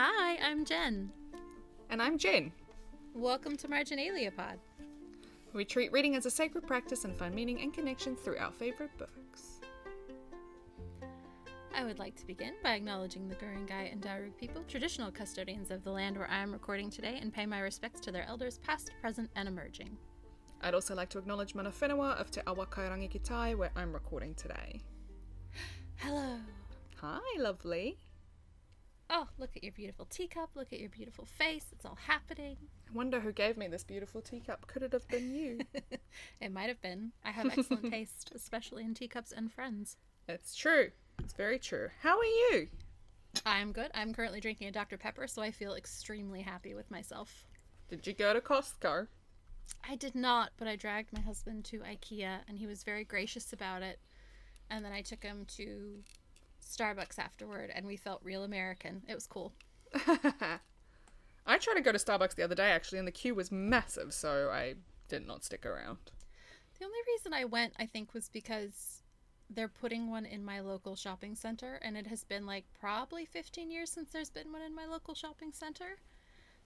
Hi, I'm Jen. And I'm Jen. Welcome to Marginalia Pod. We treat reading as a sacred practice and find meaning and connections through our favourite books. I would like to begin by acknowledging the Guringai and Darug people, traditional custodians of the land where I am recording today, and pay my respects to their elders, past, present, and emerging. I'd also like to acknowledge Mana Whenua of Te Awa Kairangi ki Tai, where I'm recording today. Hello. Hi, lovely. Oh, look at your beautiful teacup. Look at your beautiful face. It's all happening. I wonder who gave me this beautiful teacup. Could it have been you? it might have been. I have excellent taste, especially in teacups and friends. it's true. It's very true. How are you? I'm good. I'm currently drinking a Dr. Pepper, so I feel extremely happy with myself. Did you go to Costco? I did not, but I dragged my husband to IKEA and he was very gracious about it. And then I took him to Starbucks afterward and we felt real American. It was cool. I tried to go to Starbucks the other day actually, and the queue was massive, so I did not stick around. The only reason I went, I think, was because they're putting one in my local shopping center and it has been like probably 15 years since there's been one in my local shopping center.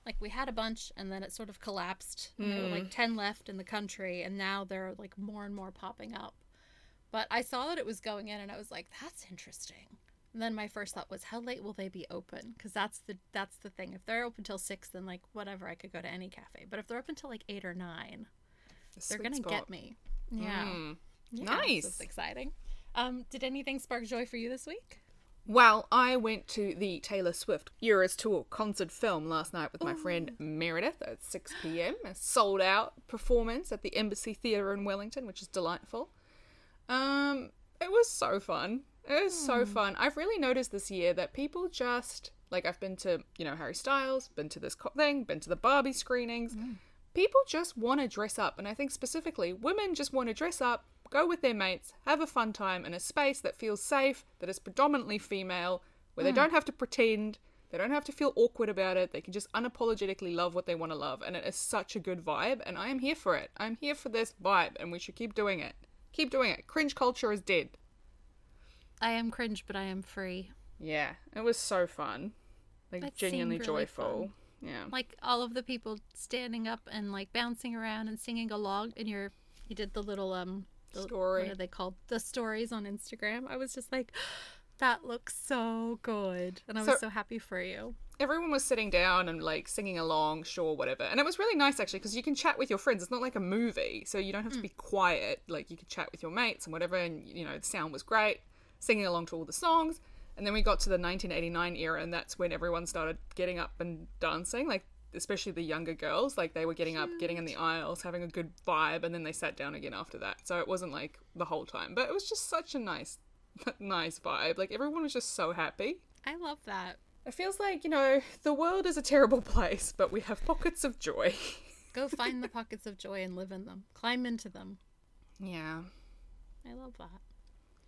Like we had a bunch and then it sort of collapsed. And There were like mm. 10 left in the country and now there are like more and more popping up. But I saw that it was going in and I was like, that's interesting. And then my first thought was, how late will they be open? Because that's the that's the thing. If they're open till six, then like whatever, I could go to any cafe. But if they're open till like eight or nine, The they're gonna spot. get me. Yeah. Mm. Yeah, Nice. It's exciting. Um, did anything spark joy for you this week? Well, I went to the Taylor Swift Eras Tour concert film last night with my friend Meredith at 6 pm. A sold out performance at the Embassy Theatre in Wellington, which is delightful. Um, it was so fun. It was so hmm. fun. I've really noticed this year that people just like I've been to you know Harry Styles, been to this co- thing, been to the Barbie screenings. Hmm. People just want to dress up, and I think specifically women just want to dress up, go with their mates, have a fun time in a space that feels safe, that is predominantly female, where they hmm. don't have to pretend, they don't have to feel awkward about it. They can just unapologetically love what they want to love, and it is such a good vibe. And I am here for it. I'm here for this vibe, and we should keep doing it. Keep doing it. Cringe culture is dead. I am cringe, but I am free. Yeah, it was so fun. Like That genuinely really joyful. Yeah. Like all of the people standing up and like bouncing around and singing along, and your you did the little um the, Story. What are they called? The stories on Instagram. I was just like, that looks so good, and I was So- so happy for you. everyone was sitting down and like singing along, sure, whatever. And it was really nice actually because you can chat with your friends. It's not like a movie, so you don't have to mm. be quiet. Like you could chat with your mates and whatever. And you know, the sound was great, singing along to all the songs. And then we got to the 1989 era, and that's when everyone started getting up and dancing. Like especially the younger girls, like they were getting up, getting in the aisles, having a good vibe, and then they sat down again after that. So it wasn't like the whole time, but it was just such a nice, nice vibe. Like everyone was just so happy. I love that. It feels like, you know, the world is a terrible place, but we have pockets of joy. Go find the pockets of joy and live in them. Climb into them. Yeah. I love that.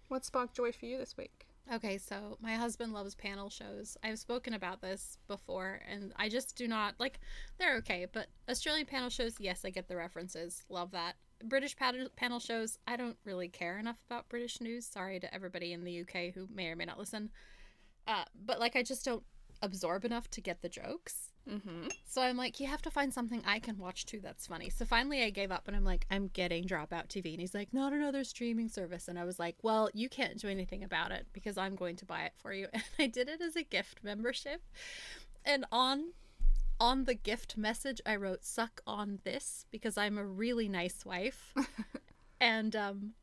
What sparked joy for you this week? Okay, so my husband loves panel shows. I've spoken about this before, and I just do not like. They're okay, but Australian panel shows, yes, I get the references. Love that. British panel shows, I don't really care enough about British news. Sorry to everybody in the UK who may or may not listen. Uh, but like, I just don't absorb enough to get the jokes. Mm-hmm. So I'm like, you have to find something I can watch too that's funny. So finally I gave up and I'm like, I'm getting Dropout TV. And he's like, not another streaming service. And I was like, well, you can't do anything about it because I'm going to buy it for you. And I did it as a gift membership. And on on the gift message I wrote suck on this because I'm a really nice wife. and um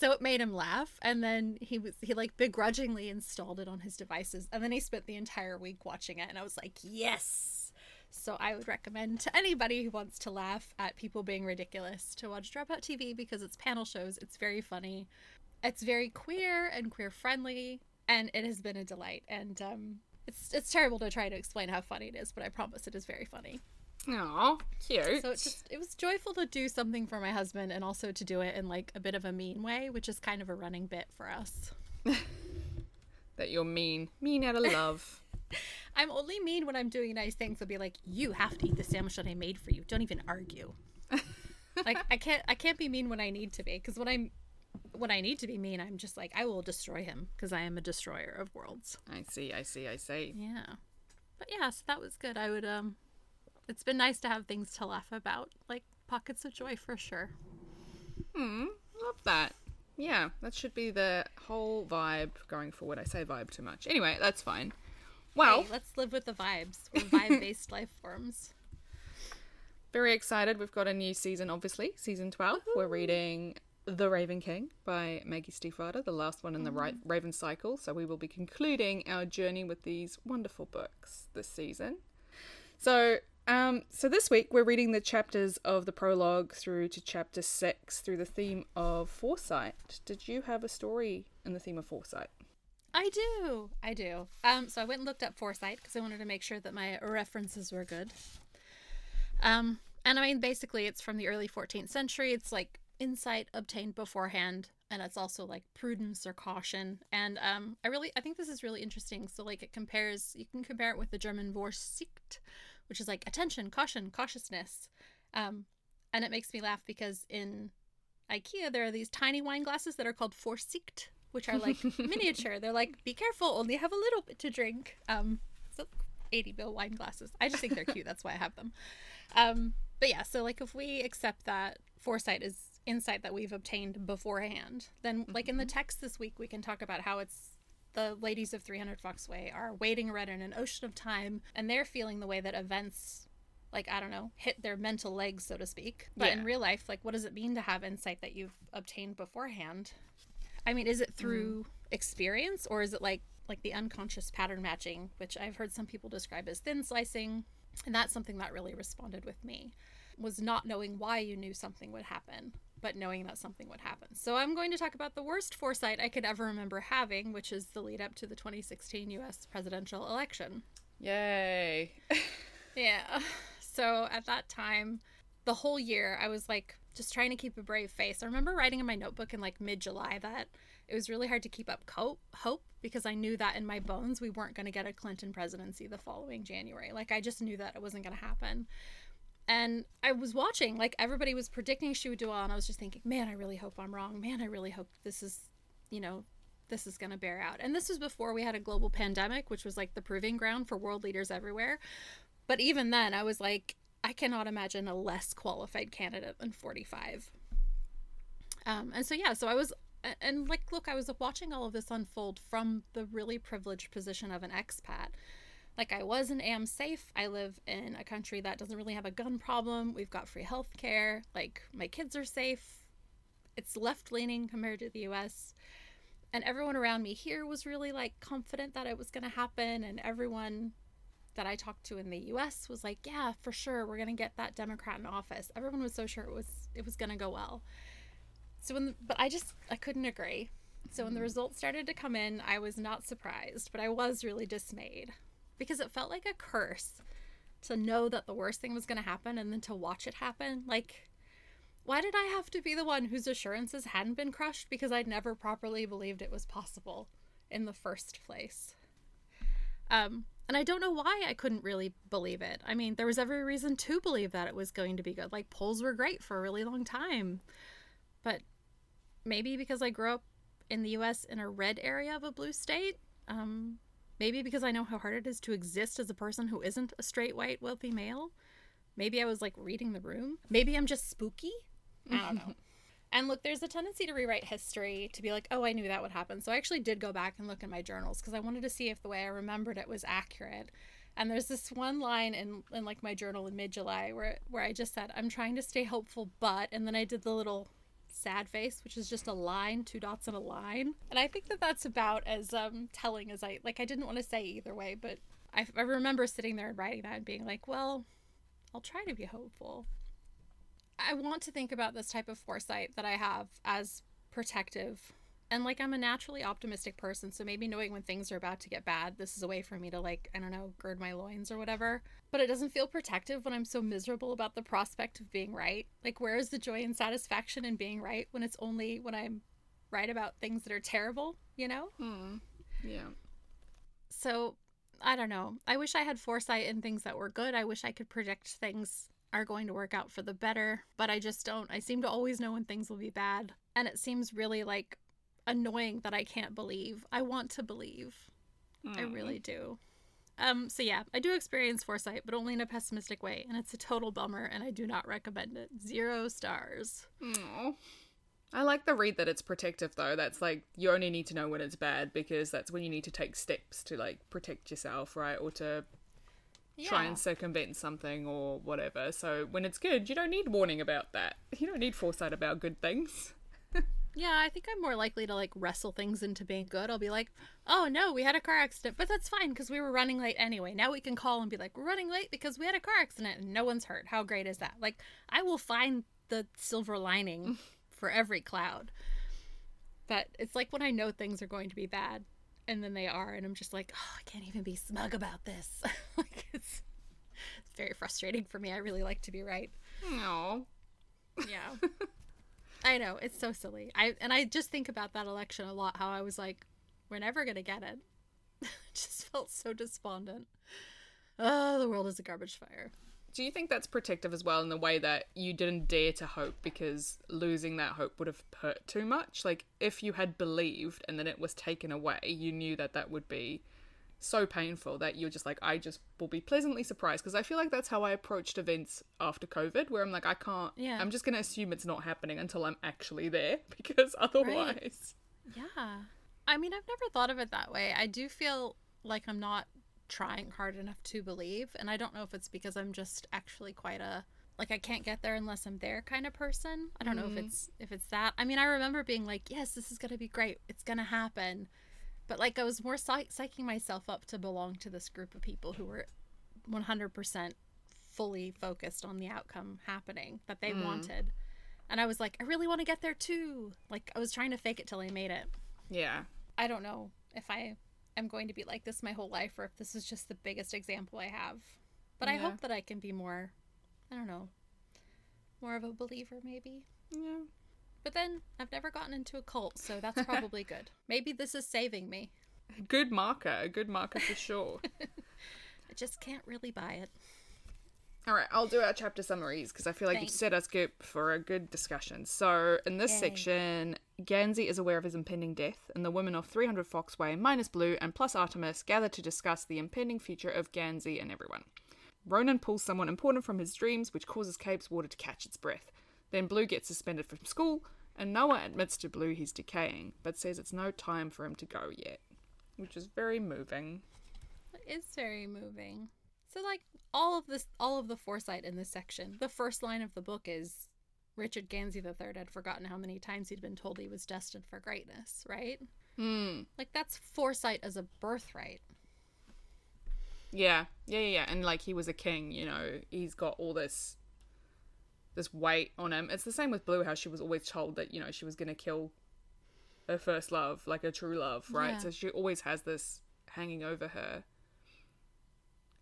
so it made him laugh and then he was he like begrudgingly installed it on his devices and then he spent the entire week watching it and I was like, "Yes." So I would recommend to anybody who wants to laugh at people being ridiculous to watch Dropout TV because it's panel shows. It's very funny. It's very queer and queer friendly, and it has been a delight. And um, it's it's terrible to try to explain how funny it is, but I promise it is very funny. Aw, cute. So it just it was joyful to do something for my husband and also to do it in like a bit of a mean way, which is kind of a running bit for us. that you're mean. Mean out of love. I'm only mean when I'm doing nice things. I'll be like, "You have to eat the sandwich that I made for you. Don't even argue." like I can't I can't be mean when I need to be because when I'm when I need to be mean, I'm just like I will destroy him because I am a destroyer of worlds. I see, I see, I see. Yeah, but yeah, so that was good. I would um, it's been nice to have things to laugh about, like pockets of joy for sure. Hmm, love that. Yeah, that should be the whole vibe going forward. I say vibe too much. Anyway, that's fine. Well, Hey, let's live with the vibes. We're vibe-based life forms. very excited. We've got a new season, obviously, season 12. We're reading The Raven King by Maggie Stiefvater, the last one in the Ra- Raven cycle. So we will be concluding our journey with these wonderful books this season. So, um, so this week we're reading the chapters of the prologue through to chapter six through the theme of foresight. Did you have a story in the theme of foresight? I do. I do. Um, so I went and looked up foresight because I wanted to make sure that my references were good. Um, and I mean, basically, it's from the early 14th century. It's like insight obtained beforehand, and it's also like prudence or caution. And um, I really, I think this is really interesting. So like, it compares. You can compare it with the German Vorsicht, which is like attention, caution, cautiousness. Um, and it makes me laugh because in IKEA there are these tiny wine glasses that are called Vorsicht, which are like miniature. They're like, be careful, only have a little bit to drink. Um, so 80 bill wine glasses. I just think they're cute. That's why I have them. Um, but yeah, so like if we accept that foresight is insight that we've obtained beforehand, then like in the mm-hmm. text this week, we can talk about how it's the ladies of 300 Foxway are wading around in an ocean of time and they're feeling the way that events like I don't know, hit their mental legs, so to speak. But in real life, like what does it mean to have insight that you've obtained beforehand? I mean, is it mm-hmm. through experience or is it like like the unconscious pattern matching, which I've heard some people describe as thin slicing, and that's something that really responded with me. Was not knowing why you knew something would happen, but knowing that something would happen. So I'm going to talk about the worst foresight I could ever remember having, which is the lead up to the 2016 US presidential election. Yay! Yeah. So at that time, the whole year, I was like just trying to keep a brave face. I remember writing in my notebook in like mid July that it was really hard to keep up co- hope because I knew that in my bones we weren't going to get a Clinton presidency the following January. Like I just knew that it wasn't going to happen. And I was watching, like everybody was predicting she would do well, and I was just thinking, man, I really hope I'm wrong. Man, I really hope this is, you know, this is going to bear out. And this was before we had a global pandemic, which was like the proving ground for world leaders everywhere. But even then, I was like, I cannot imagine a less qualified candidate than 45. Um, and so, yeah, so I was, and like, look, I was watching all of this unfold from the really privileged position of an expat. Like, I was and am safe. I live in a country that doesn't really have a gun problem. We've got free health care. Like, my kids are safe. It's left leaning compared to the US. And everyone around me here was really like confident that it was going to happen. And everyone that I talked to in the US was like, yeah, for sure, we're going to get that Democrat in office. Everyone was so sure it was it was going to go well. So when the, but I just I couldn't agree. So when the mm. results started to come in, I was not surprised, but I was really dismayed because it felt like a curse to know that the worst thing was going to happen and then to watch it happen. Like why did I have to be the one whose assurances hadn't been crushed because I'd never properly believed it was possible in the first place? Um, and I don't know why I couldn't really believe it. I mean, there was every reason to believe that it was going to be good. Like, polls were great for a really long time. But maybe because I grew up in the US in a red area of a blue state. Um, maybe because I know how hard it is to exist as a person who isn't a straight, white, wealthy male. Maybe I was like reading the room. Maybe I'm just spooky. I don't know. And look, there's a tendency to rewrite history to be like, oh, I knew that would happen. So I actually did go back and look in my journals because I wanted to see if the way I remembered it was accurate. And there's this one line in, in like my journal in mid July where where I just said, I'm trying to stay hopeful, but and then I did the little sad face, which is just a line, two dots and a line. And I think that that's about as um, telling as I like. I didn't want to say either way, but I, I remember sitting there and writing that and being like, well, I'll try to be hopeful. I want to think about this type of foresight that I have as protective. And like I'm a naturally optimistic person, so maybe knowing when things are about to get bad, this is a way for me to like, I don't know, gird my loins or whatever. But it doesn't feel protective when I'm so miserable about the prospect of being right. Like where is the joy and satisfaction in being right when it's only when I'm right about things that are terrible, you know? Hmm. Yeah. So I don't know. I wish I had foresight in things that were good. I wish I could predict things are going to work out for the better, but I just don't. I seem to always know when things will be bad. And it seems really like annoying that I can't believe. I want to believe. I really do. Um, so yeah, I do experience foresight, but only in a pessimistic way, and it's a total bummer, and I do not recommend it. Zero stars. Aw. I like the read that it's protective though. That's like you only need to know when it's bad because that's when you need to take steps to like protect yourself, right? Or to try and circumvent something or whatever. So when it's good, you don't need warning about that. You don't need foresight about good things. Yeah, I think I'm more likely to like wrestle things into being good. I'll be like, "Oh no, we had a car accident, but that's fine because we were running late anyway." Now we can call and be like, "We're running late because we had a car accident and no one's hurt." How great is that? Like, I will find the silver lining mm. for every cloud. But it's like when I know things are going to be bad and then they are and I'm just like, "Oh, I can't even be smug about this." like it's it's very frustrating for me. I really like to be right. No. Yeah. I know, it's so silly. I and I just think about that election a lot how I was like we're never to get it. just felt so despondent. Oh, the world is a garbage fire. Do you think that's protective as well in the way that you didn't dare to hope because losing that hope would have hurt too much? Like, if you had believed and then it was taken away, you knew that that would be so painful that you're just like, I just will be pleasantly surprised. Because I feel like that's how I approached events after COVID, where I'm like, I can't, Yeah. I'm just going to assume it's not happening until I'm actually there because otherwise. Yeah. I mean, I've never thought of it that way. I do feel like I'm not trying hard enough to believe, and I don't know if it's because I'm just actually quite a like I can't get there unless I'm there kind of person. I don't know if mm. it's if it's that. I mean, I remember being like, "Yes, this is going to be great. It's going to happen." But like I was more psych- psyching myself up to belong to this group of people who were 100% fully focused on the outcome happening that they mm. wanted. And I was like, I really want to get there too. Like I was trying to fake it till I made it. Yeah. I don't know if I am going to be like this my whole life or if this is just the biggest example I have. But I hope that I can be more, I don't know, more of a believer maybe. Yeah. But then I've never gotten into a cult, so that's probably good. Maybe this is saving me. Good marker. A good marker for sure. I just can't really buy it. All right, I'll do our chapter summaries because I feel like Thanks. you've set us good for a good discussion. So, in this Yay. section, Gansey is aware of his impending death, and the women of 300 Foxway, minus Blue, and plus Artemis gather to discuss the impending future of Gansey and everyone. Ronan pulls someone important from his dreams, which causes Cabeswater to catch its breath. Then Blue gets suspended from school, and Noah admits to Blue he's decaying, but says it's no time for him to go yet, which is very moving. It is very moving. So like all of this all of the foresight in this section. The first line of the book is Richard Gansey III had forgotten how many times he'd been told he was destined for greatness, right? Hmm. Like that's foresight as a birthright. Yeah, yeah, yeah, yeah. And like he was a king, you know, he's got all this this weight on him. It's the same with Blue, how she was always told that, you know, she was gonna kill her first love, like her true love, right? Yeah. So she always has this hanging over her.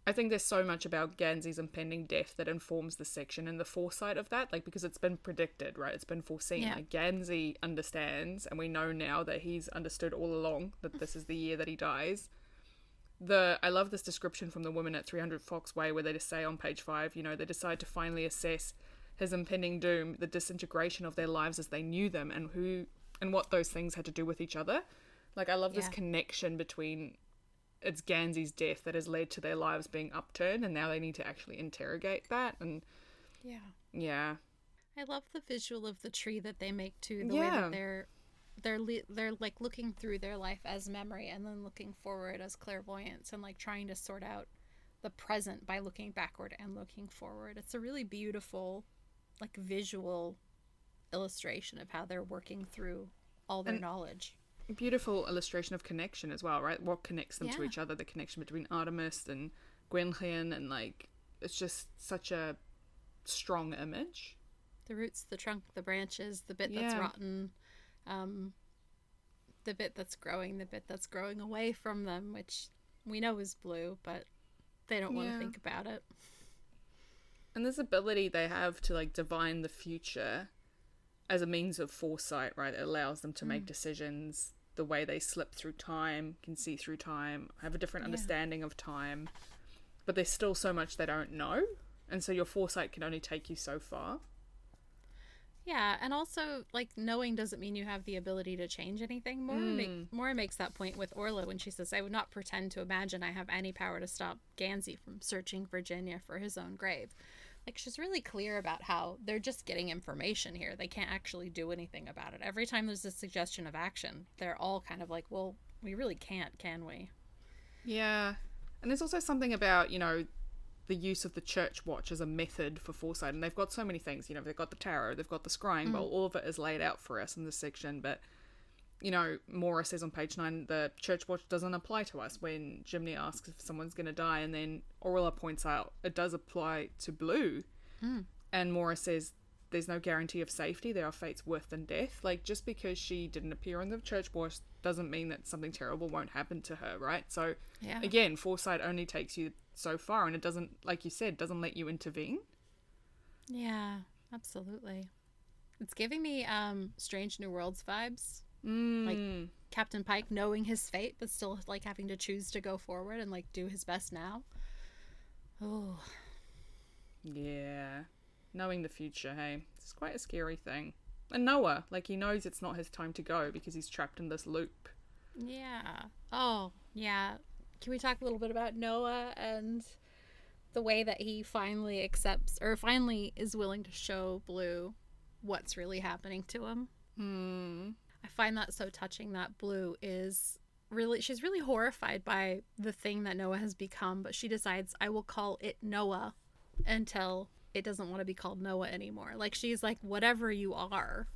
I think there's so much about Gansey's impending death that informs the section and the foresight of that, like because it's been predicted, right? It's been foreseen. Yeah. Like Gansey understands, and we know now that he's understood all along that this is the year that he dies the I love this description from the woman at 300 Foxway where they just say on page 5, you know, they decide to finally assess his impending doom, the disintegration of their lives as they knew them and who and what those things had to do with each other. Like I love this connection between it's Gansey's death that has led to their lives being upturned and now they need to actually interrogate that and Yeah. yeah. I love the visual of the tree that they make too. The way that they're they're le- they're like looking through their life as memory and then looking forward as clairvoyance and like trying to sort out the present by looking backward and looking forward. It's a really beautiful like visual illustration of how they're working through all their And- knowledge. Beautiful illustration of connection as well, right? What connects them to each other, the connection between Artemis and Gwenllian and like it's just such a strong image. The roots, the trunk, the branches, the bit that's rotten, um, the bit that's growing, the bit that's growing away from them, which we know is blue, but they don't want to Yeah. think about it. And this ability they have to like divine the future as a means of foresight, right? It allows them to make decisions the way they slip through time, can see through time, have a different Yeah. understanding of time. But there's still so much they don't know. And so your foresight can only take you so far. Yeah, and also like knowing doesn't mean you have the ability to change anything. Maura, Mm. make, Maura makes that point with Orla when she says, "I would not pretend to imagine I have any power to stop Gansey from searching Virginia for his own grave." Like she's really clear about how they're just getting information here. They can't actually do anything about it. Every time there's a suggestion of action, they're all kind of like, "Well, we really can't, can we?" Yeah. And there's also something about, you know, the use of the church watch as a method for foresight. And they've got so many things. You know, they've got the tarot, they've got the scrying mm. bowl. All of it is laid out for us in this section. But, you know, Maura says on page nine, the church watch doesn't apply to us when Jimi asks if someone's going to die. And then Orla points out it does apply to Blue. And Maura says there's no guarantee of safety. There are fates worse than death. Like, just because she didn't appear on the church watch doesn't mean that something terrible won't happen to her, right? So, Yeah. again, foresight only takes you so far, and it doesn't, like you said, doesn't let you intervene. Yeah, absolutely. It's giving me um Strange New Worlds vibes. Mm. Like Captain Pike knowing his fate, but still like having to choose to go forward and like do his best now. Oh, yeah. Knowing the future, hey, it's quite a scary thing. And Noah, like, he knows it's not his time to go because he's trapped in this loop. yeah. Oh, yeah. Can we talk a little bit about Noah and the way that he finally accepts or finally is willing to show Blue what's really happening to him? Hmm. I find that so touching that Blue is really she's really horrified by the thing that Noah has become, but she decides I will call it Noah until it doesn't want to be called Noah anymore. Like she's like whatever you are,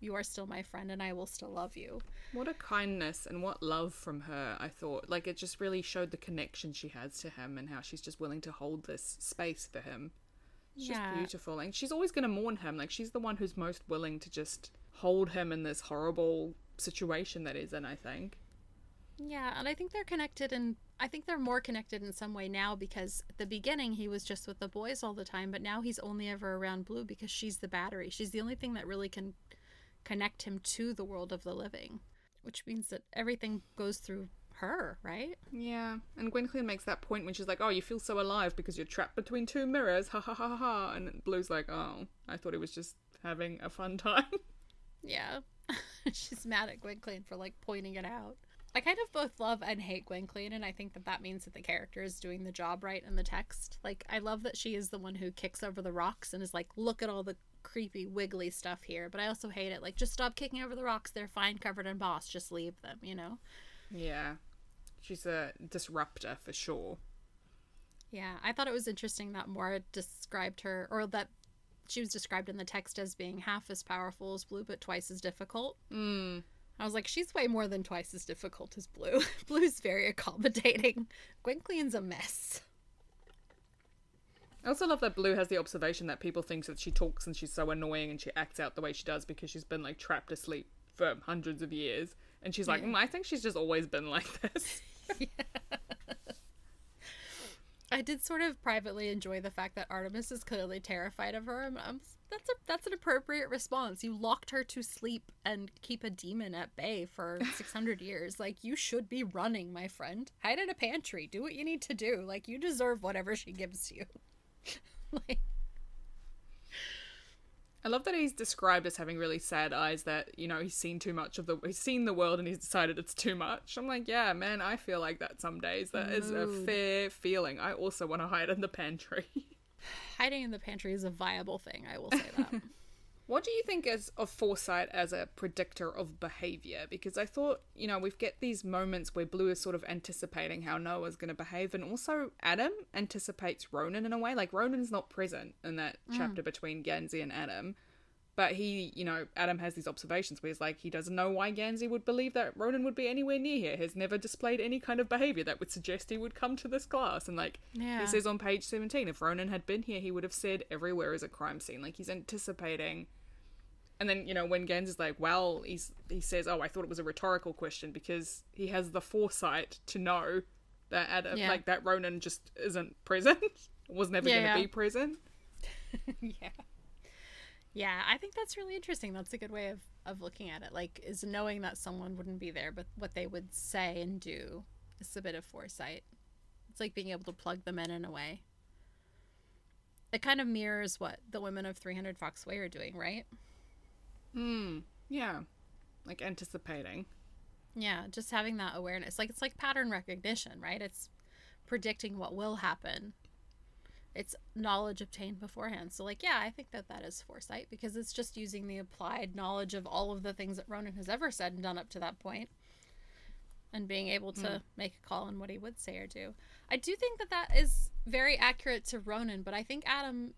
you are still my friend and I will still love you. What a kindness and what love from her, I thought. Like, it just really showed the connection she has to him and how she's just willing to hold this space for him. It's Yeah. beautiful. And she's always going to mourn him. Like, she's the one who's most willing to just hold him in this horrible situation that he's in, I think. Yeah, and I think they're connected and I think they're more connected in some way now because at the beginning he was just with the boys all the time, but now he's only ever around Blue because she's the battery. She's the only thing that really can connect him to the world of the living, which means that everything goes through her, right? Yeah. And Gwenllian makes that point when she's like, oh, you feel so alive because you're trapped between two mirrors. Ha ha ha ha. And Blue's like, oh, I thought he was just having a fun time. Yeah. she's mad at Gwenllian for like pointing it out. I kind of both love and hate Gwenllian, and I think that that means that the character is doing the job right in the text. Like, I love that she is the one who kicks over the rocks and is like, look at all the creepy, wiggly stuff here. But I also hate it. Like, just stop kicking over the rocks. They're fine, covered in moss. Just leave them, you know? yeah. She's a disruptor for sure. Yeah, I thought it was interesting that Maura described her, or that she was described in the text as being half as powerful as Blue, but twice as difficult. Mm. I was like, she's way more than twice as difficult as Blue. Blue's very accommodating. Gwenllian's a mess. I also love that Blue has the observation that people think that she talks and she's so annoying and she acts out the way she does because she's been like trapped asleep for hundreds of years. And she's like, Yeah. mm, I think she's just always been like this. I did sort of privately enjoy the fact that Artemis is clearly terrified of her. I'm, I'm- that's a that's an appropriate response. You locked her to sleep and keep a demon at bay for 600 years. Like you should be running, my friend. Hide in a pantry. Do what you need to do. Like you deserve whatever she gives you. like I love that he's described as having really sad eyes that, you know, he's seen too much of the he's seen the world and he's decided it's too much. I'm like, yeah, man, I feel like that some days. That is a fair feeling. I also want to hide in the pantry. hiding in the pantry is a viable thing. I will say that. What do you think is of foresight as a predictor of behavior? Because I thought, you know, we've get these moments where Blue is sort of anticipating how Noah's going to behave, and also Adam anticipates Ronan in a way. Like Ronan's not present in that mm. chapter between Gansey and Adam, but he, you know, Adam has these observations where he's like, he doesn't know why Gansey would believe that Ronan would be anywhere near here. Has never displayed any kind of behavior that would suggest he would come to this class, and like Yeah. he says on page 17 if ronan had been here he would have said everywhere is a crime scene like he's anticipating and then you know when Gansey's like well he's he says oh i thought it was a rhetorical question because he has the foresight to know that Adam, Yeah. like that ronan just isn't present was never Yeah, going to be present yeah. Yeah, I think that's really interesting. That's a good way of, of looking at it. Like, is knowing that someone wouldn't be there, but what they would say and do is a bit of foresight. It's like being able to plug them in in a way. It kind of mirrors what the women of 300 Foxway are doing, right? Hmm. Yeah. Like anticipating. Yeah, just having that awareness. Like it's like pattern recognition, right? It's predicting what will happen. It's knowledge obtained beforehand. So like, yeah, I think that that is foresight because it's just using the applied knowledge of all of the things that Ronan has ever said and done up to that point and being able to mm. make a call on what he would say or do. I do think that that is very accurate to Ronan, but I think Adam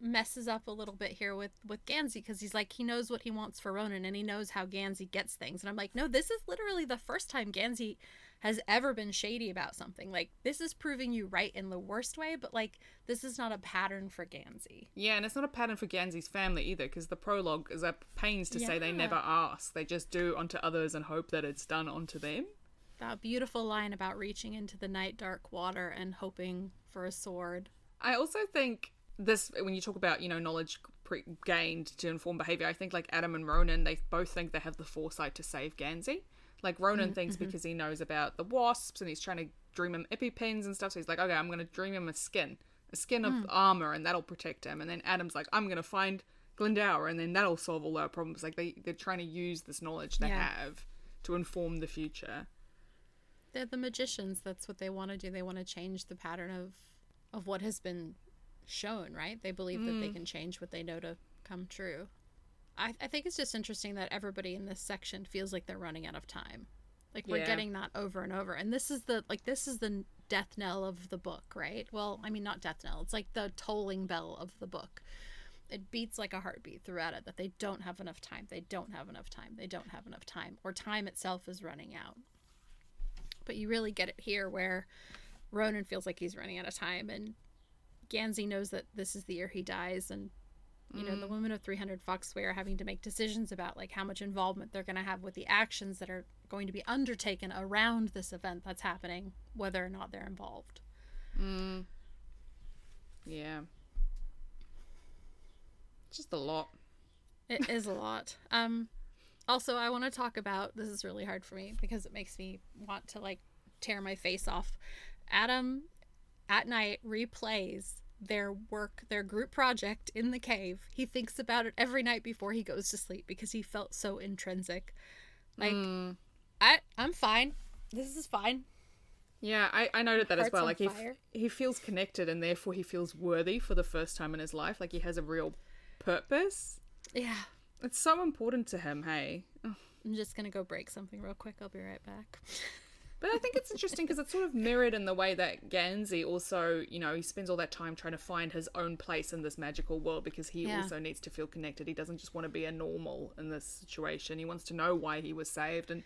messes up a little bit here with with Gansey because he's like he knows what he wants for Ronan and he knows how Gansey gets things and I'm like no this is literally the first time Gansey has ever been shady about something. Like this is proving you right in the worst way but like this is not a pattern for Gansey. Yeah and it's not a pattern for Gansey's family either because the prologue is at pains to yeah. say they never ask. They just do unto others and hope that it's done onto them. That beautiful line about reaching into the night dark water and hoping for a sword. I also think this when you talk about you know knowledge pre- gained to inform behavior i think like adam and ronan they both think they have the foresight to save gansey like ronan mm-hmm. thinks because he knows about the wasps and he's trying to dream him epipens and stuff so he's like okay i'm gonna dream him a skin a skin of mm. armor and that'll protect him and then adam's like i'm gonna find glendower and then that'll solve all our problems like they, they're trying to use this knowledge they yeah. have to inform the future they're the magicians that's what they want to do they want to change the pattern of of what has been shown, right? They believe mm. that they mm. can change what they know to come true. I, I think it's just interesting that everybody in this section feels like they're running out of time. Like we're yeah. getting that over and over. And this is the like this is the death knell of the book, right? Well, I mean not death knell. It's like the tolling bell of the book. It beats like a heartbeat throughout it that they don't have enough time. They don't have enough time. They don't have enough time or time itself is running out. But you really get it here where Ronan feels like he's running out of time and Gansey knows that this is the year he dies, and you know the mm. women of 300 Foxway are having to make decisions about like how much involvement they're going to have with the actions that are going to be undertaken around this event that's happening, whether or not they're involved. Mm. Yeah. just a lot. It is a lot. Um, also, I want to talk about this is really hard for me because it makes me want to like tear my face off. Adam at night replays their work, their group project in the cave. He thinks about it every night before he goes to sleep because he felt so intrinsic. Like mm. I I'm fine. This is fine. Yeah, I, I noted that Hearts as well. Like he f- he feels connected and therefore he feels worthy for the first time in his life. Like he has a real purpose. Yeah. It's so important to him, hey. I'm just gonna go break something real quick. I'll be right back. But I think it's interesting because it's sort of mirrored in the way that Gansey also, you know, he spends all that time trying to find his own place in this magical world because he yeah. also needs to feel connected. He doesn't just want to be a normal in this situation. He wants to know why he was saved. And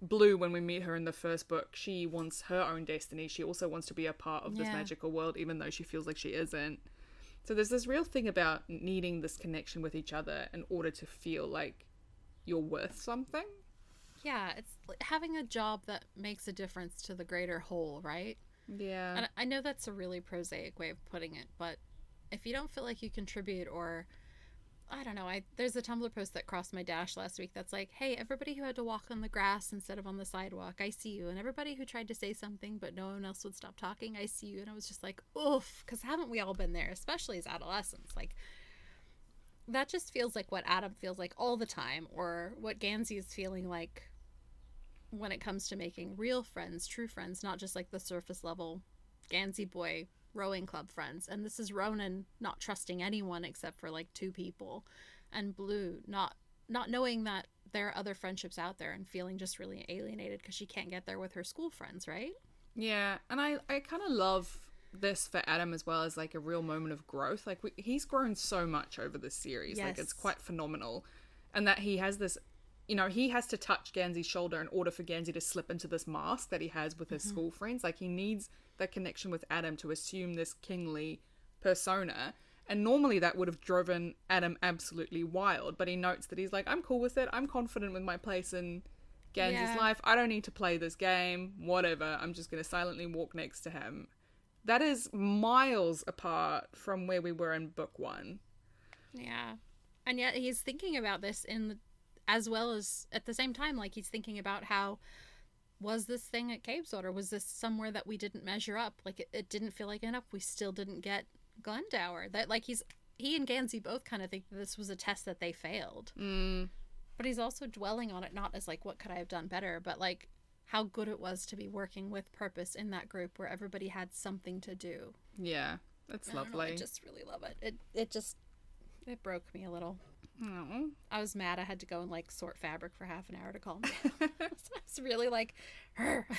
Blue, when we meet her in the first book, she wants her own destiny. She also wants to be a part of this magical world, even though she feels like she isn't. So there's this real thing about needing this connection with each other in order to feel like you're worth something yeah, it's having a job that makes a difference to the greater whole, right? Yeah. And I know that's a really prosaic way of putting it, but if you don't feel like you contribute or I don't know, I there's a Tumblr post that crossed my dash last week that's like, "Hey, everybody who had to walk on the grass instead of on the sidewalk, I see you." And everybody who tried to say something but no one else would stop talking, I see you. And I was just like, "Oof," cuz haven't we all been there, especially as adolescents? Like that just feels like what Adam feels like all the time or what Gansey is feeling like when it comes to making real friends, true friends, not just like the surface level Gansey boy rowing club friends. And this is Ronan not trusting anyone except for like two people, and Blue not not knowing that there are other friendships out there and feeling just really alienated because she can't get there with her school friends, right? Yeah, and I I kind of love this for Adam as well as like a real moment of growth. Like we, he's grown so much over this series. Yes. Like it's quite phenomenal. And that he has this you know, he has to touch Gansey's shoulder in order for Gansey to slip into this mask that he has with his mm-hmm. school friends. Like he needs that connection with Adam to assume this kingly persona. And normally that would have driven Adam absolutely wild, but he notes that he's like, I'm cool with it. I'm confident with my place in Gansey's yeah. life. I don't need to play this game. Whatever. I'm just going to silently walk next to him. That is miles apart from where we were in book one. Yeah. And yet he's thinking about this in the as well as at the same time like he's thinking about how was this thing at Cabeswater was this somewhere that we didn't measure up like it, it didn't feel like enough we still didn't get Glendower that like he's he and Gansey both kind of think this was a test that they failed. Mm, But he's also dwelling on it not as like what could I have done better, but like how good it was to be working with purpose in that group where everybody had something to do. yeah, that's I don't know, lovely. I just really love it. It it just it broke me a little. Aw. I was mad I had to go and like sort fabric for half an hour to calm down. I was really like, "Arr."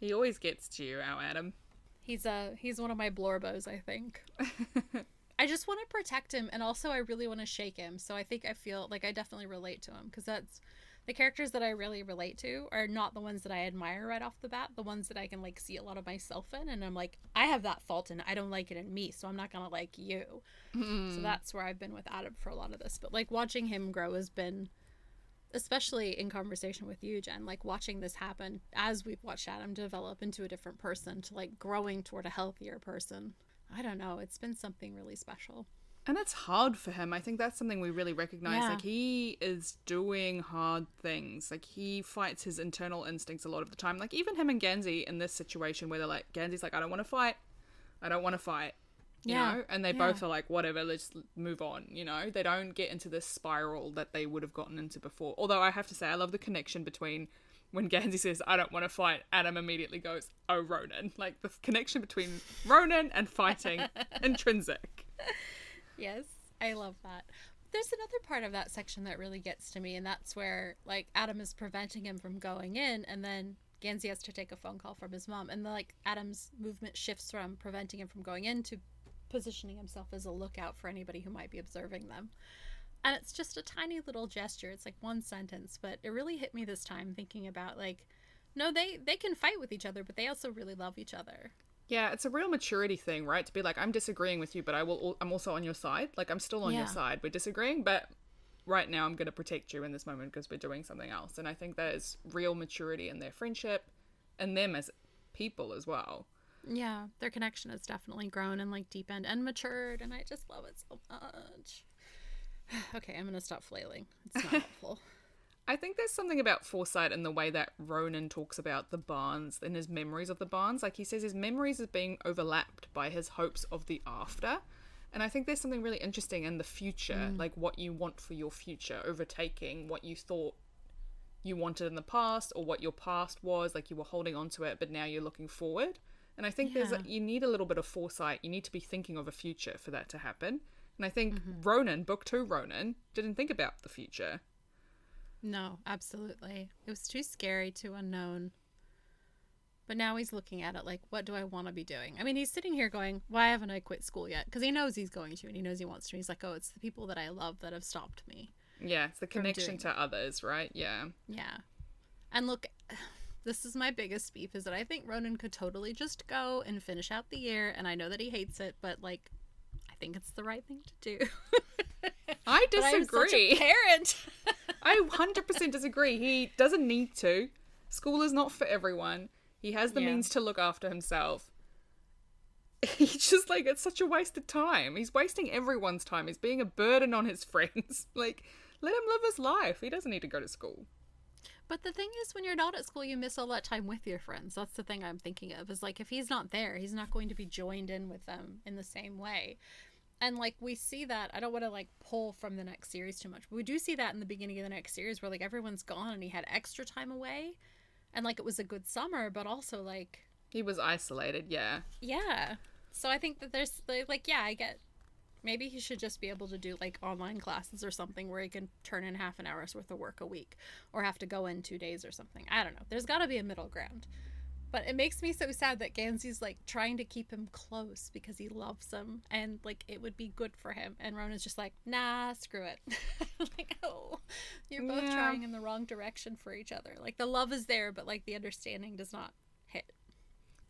He always gets to you, out, Adam. he's uh he's one of my blorbos, I think. I just want to protect him, and also I really want to shake him. So I think I feel like I definitely relate to him because that's the characters that I really relate to are not the ones that I admire right off the bat. The ones that I can like see a lot of myself in, and I'm like, I have that fault, and I don't like it in me, so I'm not gonna like you. So hmm. that's where I've been with Adam for a lot of this. But like watching him grow has been, especially in conversation with you, Jen. Like watching this happen as we've watched Adam develop into a different person to like growing toward a healthier person. I don't know. It's been something really special. And it's hard for him. I think that's something we really recognize. Yeah. Like he is doing hard things. Like he fights his internal instincts a lot of the time. Like even him and Gansey in this situation where they're like, Gansey's like, I don't want to fight. I don't want to fight. You Yeah. know? And they Yeah. both are like, whatever, let's move on. You know? They don't get into this spiral that they would have gotten into before. Although I have to say, I love the connection between when Gansey says, I don't want to fight, Adam immediately goes, Oh, Ronan. Like the connection between Ronan and fighting, intrinsic. Yes, I love that. There's another part of that section that really gets to me, and that's where like Adam is preventing him from going in, and then Gansey has to take a phone call from his mom, and the, like Adam's movement shifts from preventing him from going in to positioning himself as a lookout for anybody who might be observing them. And it's just a tiny little gesture. It's like one sentence, but it really hit me this time thinking about like no, they they can fight with each other, but they also really love each other. Yeah, it's a real maturity thing, right? To be like, I'm disagreeing with you, but I will. I'm also on your side. Like, I'm still on Yeah. your side. We're disagreeing, but right now, I'm going to protect you in this moment because we're doing something else. And I think that is real maturity in their friendship, and them as people as well. Yeah, their connection has definitely grown and like deepened and matured, and I just love it so much. okay, I'm gonna stop flailing. It's not helpful. I think there's something about foresight in the way that Ronan talks about the Barns and his memories of the Barns. Like he says, his memories are being overlapped by his hopes of the after. And I think there's something really interesting in the future, mm. like what you want for your future, overtaking what you thought you wanted in the past or what your past was, like you were holding on to it, but now you're looking forward. And I think there's Yeah. a, you need a little bit of foresight. You need to be thinking of a future for that to happen. And I think mm-hmm. Ronan, book two Ronan, didn't think about the future. No, absolutely. It was too scary, too unknown. But now he's looking at it like, what do I want to be doing? I mean, he's sitting here going, why haven't I quit school yet? Because he knows he's going to and he knows he wants to. He's like, oh, it's the people that I love that have stopped me. Yeah, it's the connection to others, right? Yeah. Yeah. And look, this is my biggest beef is that I think Ronan could totally just go and finish out the year. And I know that he hates it, but like, I think it's the right thing to do. I But I'm such a disagree. parent. I 100% disagree. He doesn't need to. School is not for everyone. He has the Yeah. means to look after himself. He's just like, it's such a waste of time. He's wasting everyone's time. He's being a burden on his friends. Like, let him live his life. He doesn't need to go to school. but the thing is, when you're not at school, you miss all that time with your friends. That's the thing I'm thinking of is like, if he's not there, he's not going to be joined in with them in the same way. And like, we see that. I don't want to like pull from the next series too much, but we do see that in the beginning of the next series where like everyone's gone and he had extra time away. And like, it was a good summer, but also like, He was isolated, yeah. Yeah. So I think that there's like, yeah, I get maybe he should just be able to do like online classes or something where he can turn in half an hour's worth of work a week or have to go in 2 days or something. I don't know. There's got to be a middle ground. But it makes me so sad that Gansey's like trying to keep him close because he loves him and like it would be good for him. And Ronan's just like, nah, screw it. like, oh, you're both Yeah. trying in the wrong direction for each other. Like the love is there, but like the understanding does not hit.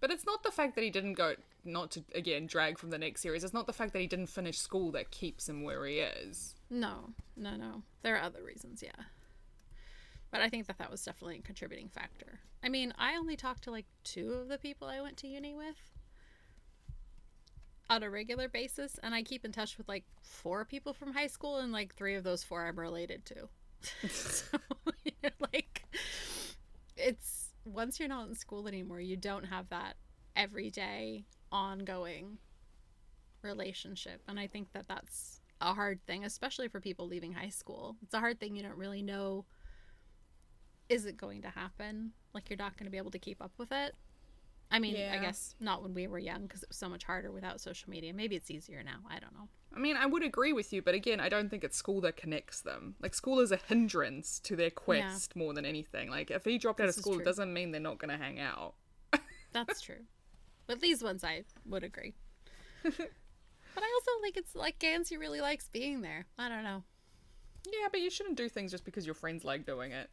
But it's not the fact that he didn't go, not to, again, drag from the next series. It's not the fact that he didn't finish school that keeps him where he is. No, no, no. There are other reasons, yeah. But I think that that was definitely a contributing factor. I mean, I only talked to like two of the people I went to uni with on a regular basis, and I keep in touch with like four people from high school, and like three of those four I'm related to. so, like, it's once you're not in school anymore, you don't have that everyday, ongoing relationship. And I think that that's a hard thing, especially for people leaving high school. It's a hard thing you don't really know is it going to happen? Like you're not going to be able to keep up with it. I mean, Yeah. I guess not when we were young because it was so much harder without social media. Maybe it's easier now. I don't know. I mean, I would agree with you, but again, I don't think it's school that connects them. Like, school is a hindrance to their quest more than anything. Like, if he dropped out of school, it doesn't mean they're not going to hang out. That's true. But these ones I would agree. but I also like it's like Gansey really likes being there. I don't know. Yeah, but you shouldn't do things just because your friends like doing it.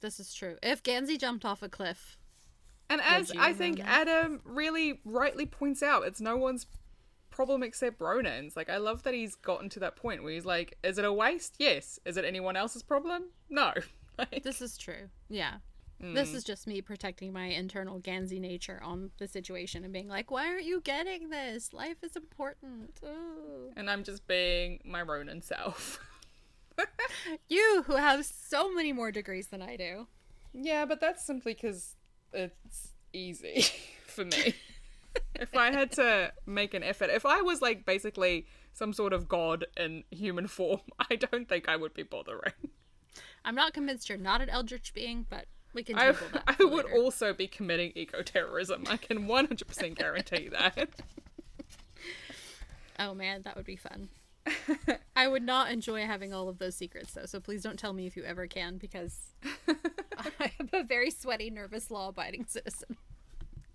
This is true. If Gansey jumped off a cliff, And as I think? Adam really rightly points out, it's no one's problem except Ronan's. Like, I love that he's gotten to that point where he's like, is it a waste? Yes. Is it anyone else's problem? No. Like, this is true. Yeah. This mm. is just me protecting my internal Gansey nature on the situation and being like, why aren't you getting this? Life is important. Ooh. and I'm just being my Ronan self. You, who have so many more degrees than I do. Yeah, but that's simply because it's easy for me. if I had to make an effort, if I was like basically some sort of god in human form, I don't think I would be bothering. I'm not convinced you're not an eldritch being, but we can I, that. I would also be committing eco terrorism. I can 100% guarantee that. Oh man, that would be fun. I would not enjoy having all of those secrets though, so please don't tell me if you ever can because I am a very sweaty, nervous, law abiding citizen.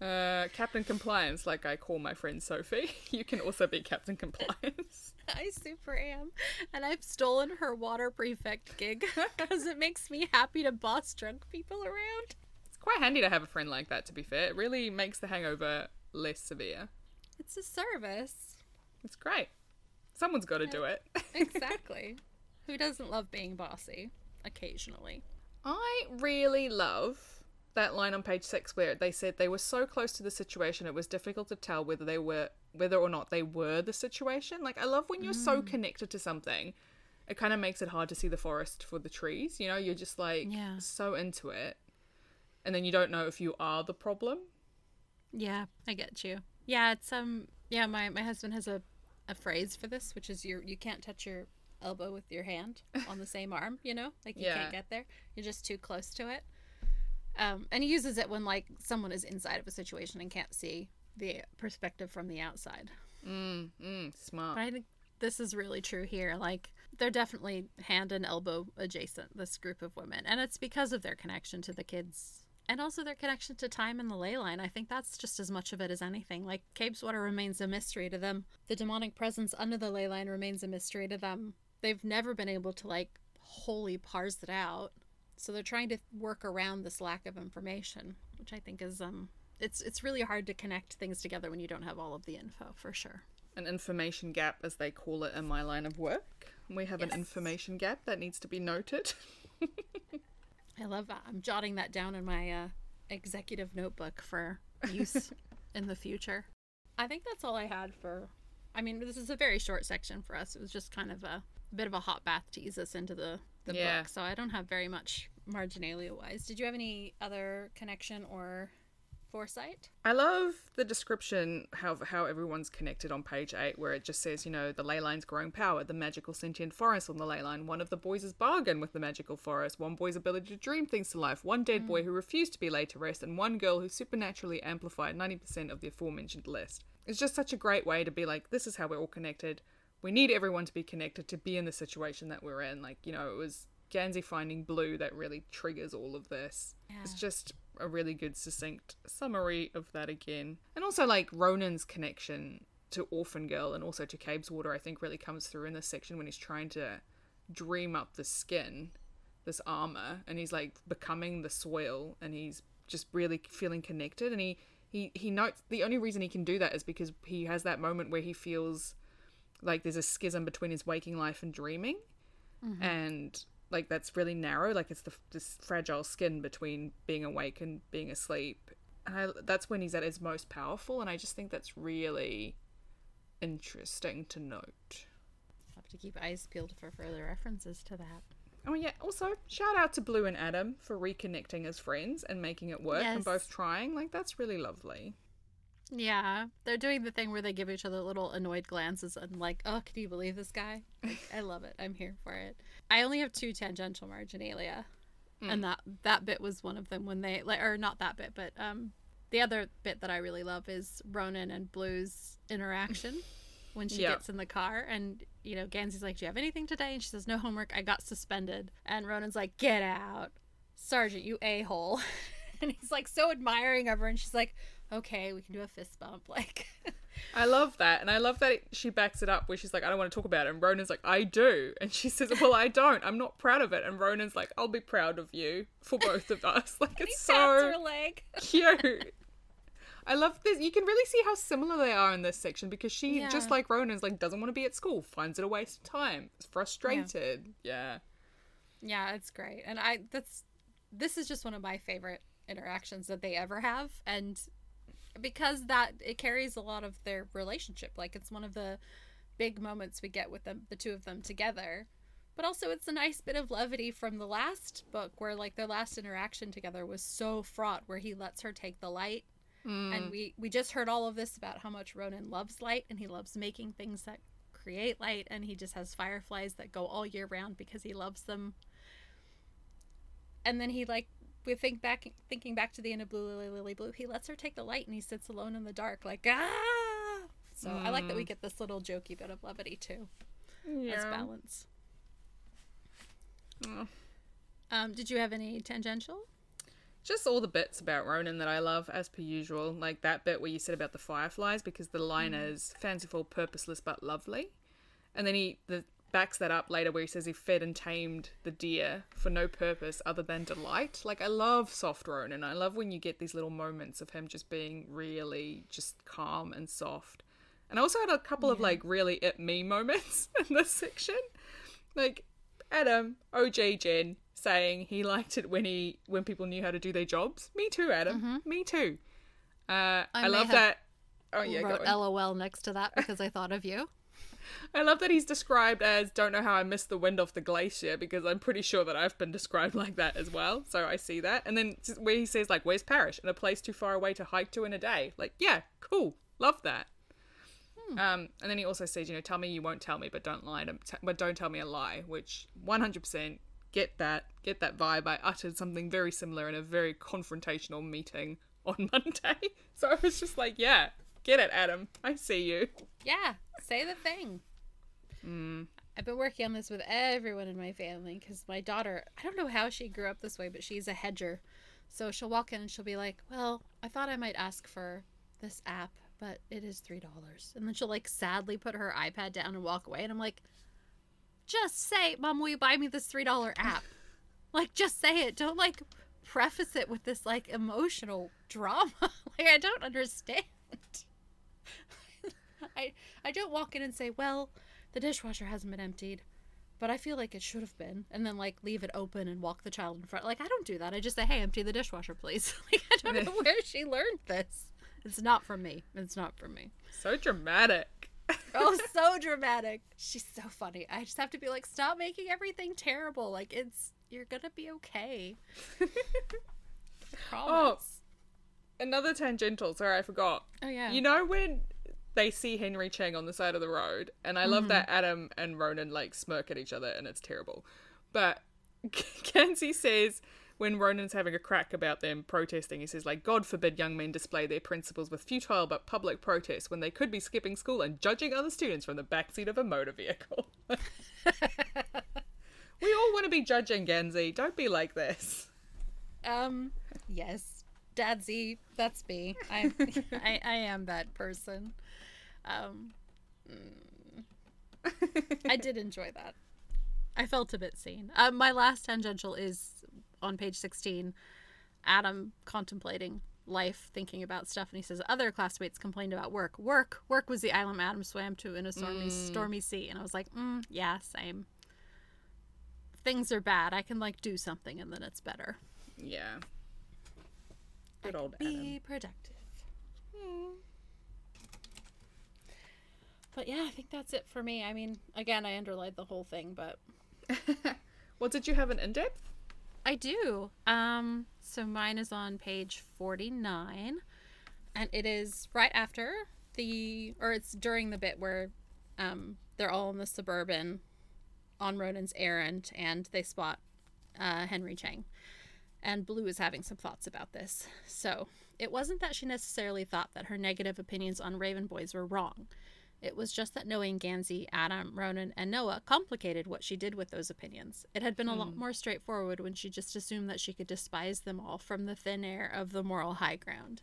Uh, Captain Compliance, like I call my friend Sophie. You can also be Captain Compliance. I super am. And I've stolen her water prefect gig because it makes me happy to boss drunk people around. It's quite handy to have a friend like that, to be fair. It really makes the hangover less severe. It's a service. It's great. Someone's got to do it. Exactly. Who doesn't love being bossy? Occasionally. I really love that line on page six where they said they were so close to the situation it was difficult to tell whether they were whether or not they were the situation. Like I love when you're so connected to something, it kind of makes it hard to see the forest for the trees. You know, you're just like Yeah. so into it, and then you don't know if you are the problem. Yeah, I get you. Yeah, it's um yeah, my my husband has a a phrase for this, which is you you can't touch your elbow with your hand on the same arm, you know? Like you Yeah. can't get there. You're just too close to it. Um and he uses it when like someone is inside of a situation and can't see the perspective from the outside. Mm, mm, smart. But I think this is really true here. Like they're definitely hand and elbow adjacent, this group of women. And it's because of their connection to the kids and also their connection to time and the ley line. I think that's just as much of it as anything. Like Cabeswater remains a mystery to them. The demonic presence under the ley line remains a mystery to them. They've never been able to like wholly parse it out. So they're trying to work around this lack of information, which I think is um it's it's really hard to connect things together when you don't have all of the info, for sure. An information gap, as they call it in my line of work. We have an information gap that needs to be noted. I love that. I'm jotting that down in my uh, executive notebook for use in the future. I think that's all I had for. I mean, this is a very short section for us. It was just kind of a, bit of a hot bath to ease us into the, the Yeah. book. So I don't have very much marginalia wise. Did you have any other connection or foresight? I love the description how how everyone's connected on page eight, where it just says, you know, the ley line's growing power, the magical sentient forest on the ley line, one of the boys' bargain with the magical forest, one boy's ability to dream things to life, one dead boy mm. who refused to be laid to rest, and one girl who supernaturally amplified ninety percent of the aforementioned list. It's just such a great way to be like, this is how we're all connected. We need everyone to be connected to be in the situation that we're in. Like, you know, it was Gansey finding blue that really triggers all of this. It's just a really good, succinct summary of that again. And also, like, Ronan's connection to Orphan Girl and also to Cabeswater, I think, really comes through in this section when he's trying to dream up the skin, this armor, and he's like becoming the soil and he's just really feeling connected. And he, he, he notes the only reason he can do that is because he has that moment where he feels like there's a schism between his waking life and dreaming mm-hmm. and like that's really narrow like it's the this fragile skin between being awake and being asleep. And I, that's when he's at his most powerful and i just think that's really interesting to note. Have to keep eyes peeled for further references to that. oh yeah. Also shout out to blue and adam for reconnecting as friends and making it work and both trying. Like that's really lovely Yeah, they're doing the thing where they give each other little annoyed glances and like, oh, can you believe this guy? Like, I love it. I'm here for it. I only have two tangential marginalia, and that that bit was one of them when they like, or not that bit, but um, the other bit that I really love is Ronan and Blue's interaction when she Yeah. gets in the car and you know Gansey's like, "Do you have anything today?" And she says, "No homework. I got suspended." And Ronan's like, "Get out, Sargent, you a hole." and he's like so admiring of her, and she's like, "Okay, we can do a fist bump." Like, I love that, and I love that it, she backs it up where she's like, "I don't want to talk about it," and Ronan's like, "I do," and she says, "Well, I don't. I'm not proud of it." And Ronan's like, "I'll be proud of you for both of us." Like it's so cute. I love this. You can really see how similar they are in this section because she, Yeah. just like Ronan's, like doesn't want to be at school, finds it a waste of time, is frustrated. Yeah. Yeah, it's great. And I that's this is just one of my favorite interactions that they ever have and because that it carries a lot of their relationship. Like it's one of the big moments we get with them the two of them together. But also it's a nice bit of levity from the last book where like their last interaction together was so fraught where he lets her take the light and mm. we we just heard all of this about how much Ronan loves light and he loves making things that create light and he just has fireflies that go all year round because he loves them and then he like we think back thinking back to the end of blue lily lily blue he lets her take the light and he sits alone in the dark like ah so i like that we get this little jokey bit of levity too yeah. as balance Oh. um did you have any tangential Just all the bits about Ronan that I love, as per usual. Like that bit where you said about the fireflies, because the line is fanciful, purposeless, but lovely. And then he the, backs that up later where he says he fed and tamed the deer for no purpose other than delight. Like, I love soft Ronan. I love when you get these little moments of him just being really just calm and soft. And I also had a couple of like really it me moments in this section. Like, Adam, OJ Jen, saying he liked it when he when people knew how to do their jobs. Me too, Adam. Me too. Uh, I, may love that. Oh yeah, wrote lol next to that because i thought of you I love that he's described as don't know how I missed the wind off the glacier because I'm pretty sure that I've been described like that as well. So I see that. And then where he says like, "Where's Parrish?" and a place too far away to hike to in a day. Like, yeah, cool, love that. Um, and then he also says, you know, tell me you won't tell me, but don't lie, to, t- but don't tell me a lie. Which 100% get that, get that vibe. I uttered something very similar in a very confrontational meeting on Monday. So I was just like, yeah, get it, Adam. I see you. Yeah, say the thing. Hmm. I've been working on this with everyone in my family because my daughter, I don't know how she grew up this way, but she's a hedger. So she'll walk in and she'll be like, Well, I thought I might ask for this app, but it is $3. And then she'll like sadly put her iPad down and walk away. And I'm like, Just say, Mom, will you buy me this $3 app? like, just say it. Don't like preface it with this like emotional drama. like, I don't understand. I I don't walk in and say, "Well, the dishwasher hasn't been emptied, but I feel like it should have been," and then like leave it open and walk the child in front. Like I don't do that. I just say, "Hey, empty the dishwasher, please." like I don't know where she learned this. It's not from me. It's not from me. So dramatic. Oh, so dramatic. She's so funny. I just have to be like, "Stop making everything terrible. Like it's you're gonna be okay." Promise. Oh, another tangential. Sorry, I forgot. Oh, yeah. You know when they see Henry Cheng on the side of the road, and I love that Adam and Ronan like smirk at each other, and it's terrible. But Gansey says when Ronan's having a crack about them protesting, he says like, "God forbid young men display their principles with futile but public protests when they could be skipping school and judging other students from the backseat of a motor vehicle." we all want to be judging, Gansey. Don't be like this. Um, yes, Dadsy, that's me. I, I, I am that person. Um, mm. I did enjoy that. I felt a bit seen. Uh, my last tangential is on page sixteen. Adam contemplating life, thinking about stuff, and he says other classmates complained about work. Work, work was the island Adam swam to in a stormy, stormy sea, and I was like, mm, yeah, same. Things are bad. I can like do something, and then it's better. Yeah. Good old Adam. Be productive. But yeah, I think that's it for me. I mean, again, I underlined the whole thing, but Well, did you have an in depth? I do. Um, so mine is on page 49. and it is right after the, or it's during the bit where um, they're all in the suburban on Ronan's errand and they spot uh, Henry Cheng. And Blue is having some thoughts about this. So it wasn't that she necessarily thought that her negative opinions on Raven Boys were wrong. It was just that knowing Gansey, Adam, Ronan, and Noah complicated what she did with those opinions. It had been a lot more straightforward when she just assumed that she could despise them all from the thin air of the moral high ground.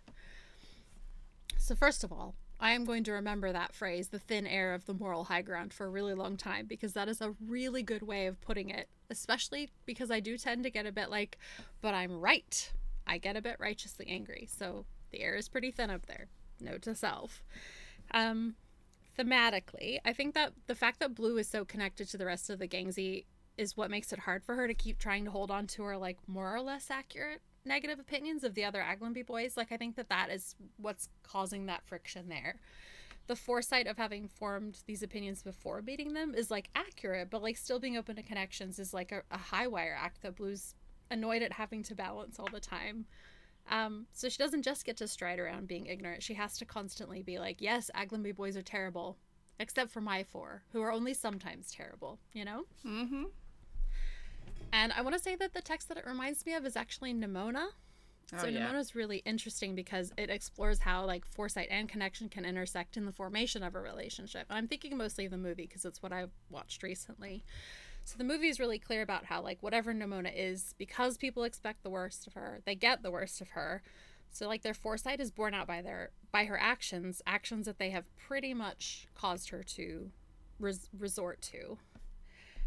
So, first of all, I am going to remember that phrase, the thin air of the moral high ground, for a really long time because that is a really good way of putting it, especially because I do tend to get a bit like, but I'm right. I get a bit righteously angry. So the air is pretty thin up there. Note to self. Um, thematically, I think that the fact that Blue is so connected to the rest of the Gangsey is what makes it hard for her to keep trying to hold on to her like more or less accurate negative opinions of the other Aglionby boys. Like I think that that is what's causing that friction there. The foresight of having formed these opinions before meeting them is like accurate, but like still being open to connections is like a, a high wire act that Blue's annoyed at having to balance all the time. Um, so she doesn't just get to stride around being ignorant. She has to constantly be like, yes, Aglionby boys are terrible, except for my four, who are only sometimes terrible, you know? Mm-hmm. And I want to say that the text that it reminds me of is actually Nimona. Oh, so yeah. Nimona is really interesting because it explores how like foresight and connection can intersect in the formation of a relationship. And I'm thinking mostly of the movie because it's what I've watched recently. So the movie is really clear about how like whatever Nimona is, because people expect the worst of her, they get the worst of her. So like their foresight is borne out by their by her actions, actions that they have pretty much caused her to res- resort to.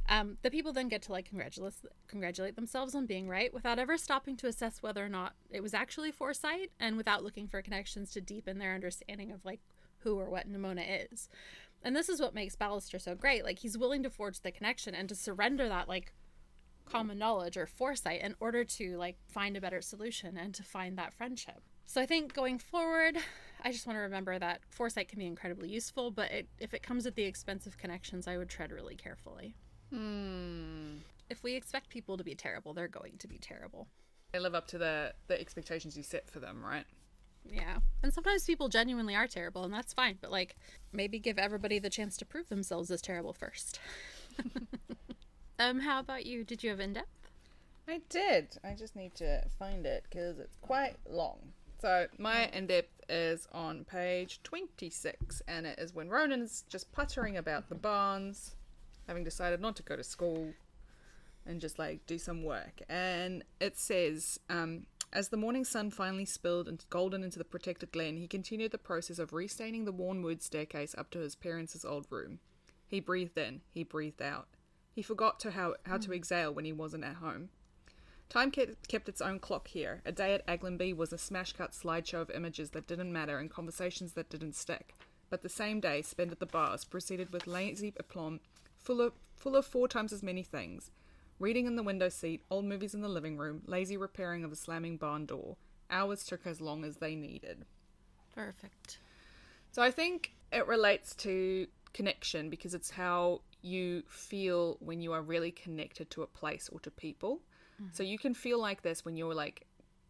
Um, the people then get to like congratulate congratulate themselves on being right without ever stopping to assess whether or not it was actually foresight and without looking for connections to deepen their understanding of like who or what Nimona is. And this is what makes Ballister so great. Like he's willing to forge the connection and to surrender that like common knowledge or foresight in order to like find a better solution and to find that friendship. So I think going forward, I just want to remember that foresight can be incredibly useful, but it, if it comes at the expense of connections, I would tread really carefully. Hmm. If we expect people to be terrible, they're going to be terrible. They live up to the the expectations you set for them, right? Yeah. And sometimes people genuinely are terrible, and that's fine, but like maybe give everybody the chance to prove themselves as terrible first. um, how about you? Did you have in depth? I did. I just need to find it because it's quite long. So my in depth is on page 26, and it is when Ronan's just puttering about the barns, having decided not to go to school and just like do some work. And it says, um, as the morning sun finally spilled and golden into the protected glen, he continued the process of restaining the worn wood staircase up to his parents' old room. He breathed in, he breathed out. He forgot to how, how to hmm. exhale when he wasn't at home. Time kept, kept its own clock here. A day at Aglionby was a smash cut slideshow of images that didn't matter and conversations that didn't stick. But the same day, spent at the barns, proceeded with lazy aplomb, full of, full of four times as many things reading in the window seat, old movies in the living room, lazy repairing of a slamming barn door. Hours took as long as they needed. Perfect. So I think it relates to connection because it's how you feel when you are really connected to a place or to people. Mm-hmm. So you can feel like this when you're like,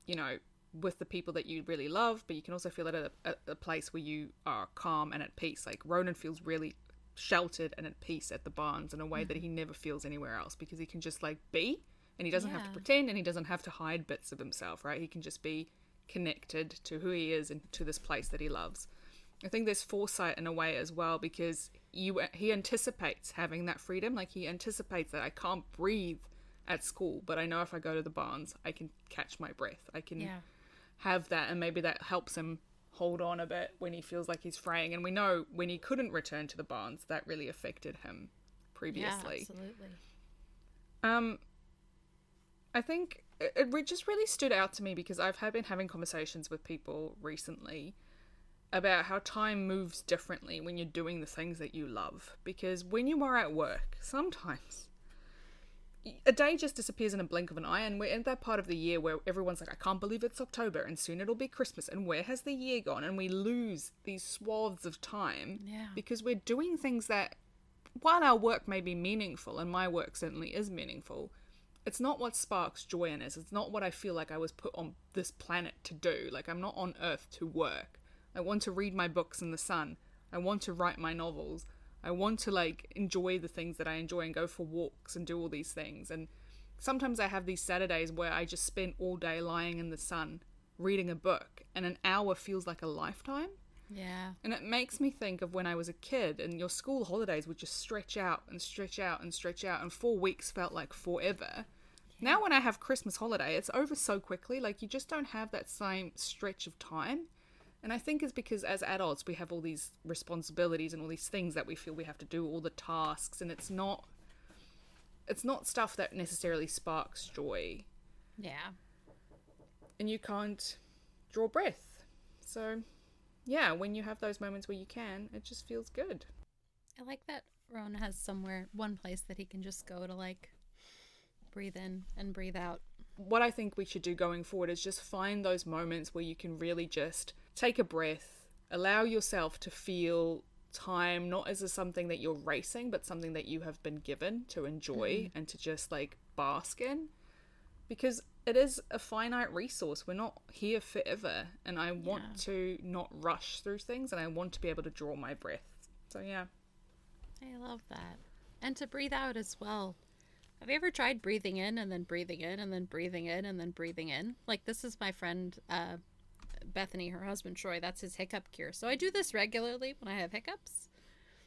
you know, with the people that you really love, but you can also feel it at a, at a place where you are calm and at peace. Like Ronan feels really sheltered and at peace at the barns in a way that he mm-hmm. never feels anywhere else because he can just like be and he doesn't have to pretend and he doesn't have to hide bits of himself, right? He can just be connected to who he is and to this place that he loves. I think there's foresight in a way as well because you uh, he anticipates having that freedom. Like he anticipates that I can't breathe at school, but I know if I go to the barns, I can catch my breath. I can Yeah. have that, and maybe that helps him hold on a bit when he feels like he's fraying. And we know when he couldn't return to the barns, that really affected him Yeah, previously. absolutely. Um, I think it, it just really stood out to me because I've been having conversations with people recently about how time moves differently when you're doing the things that you love. Because when you are at work, sometimes a day just disappears in a blink of an eye, and we're in that part of the year where everyone's like, I can't believe it's October, and soon it'll be Christmas, and where has the year gone? And we lose these swaths of time Yeah. because we're doing things that, while our work may be meaningful, and my work certainly is meaningful, it's not what sparks joy in us. It's not what I feel like I was put on this planet to do. Like, I'm not on Earth to work. I want to read my books in the sun. I want to write my novels. I want to like enjoy the things that I enjoy and go for walks and do all these things. And sometimes I have these Saturdays where I just spend all day lying in the sun reading a book and an hour feels like a lifetime. Yeah. And it makes me think of when I was a kid and your school holidays would just stretch out and stretch out and stretch out, and four weeks felt like forever. Now, when I have Christmas holiday, it's over so quickly. Like, you just don't have that same stretch of time. And I think it's because as adults, we have all these responsibilities and all these things that we feel we have to do, all the tasks, and it's not. It's not stuff that necessarily sparks joy, Yeah. and you can't draw breath. So, yeah, when you have those moments where you can, it just feels good. I like that Ron has somewhere, one place that he can just go to like breathe in and breathe out. what I think we should do going forward is just find those moments where you can really just take a breath, allow yourself to feel time not as a something that you're racing, but something that you have been given to enjoy and to just like bask in. Because it is a finite resource. We're not here forever. And I want Yeah. to not rush through things and I want to be able to draw my breath. So, yeah. I love that. And to breathe out as well. Have you ever tried breathing in and then breathing in and then breathing in and then breathing in? Like this is my friend uh, Bethany, her husband Troy. That's his hiccup cure. So I do this regularly when I have hiccups,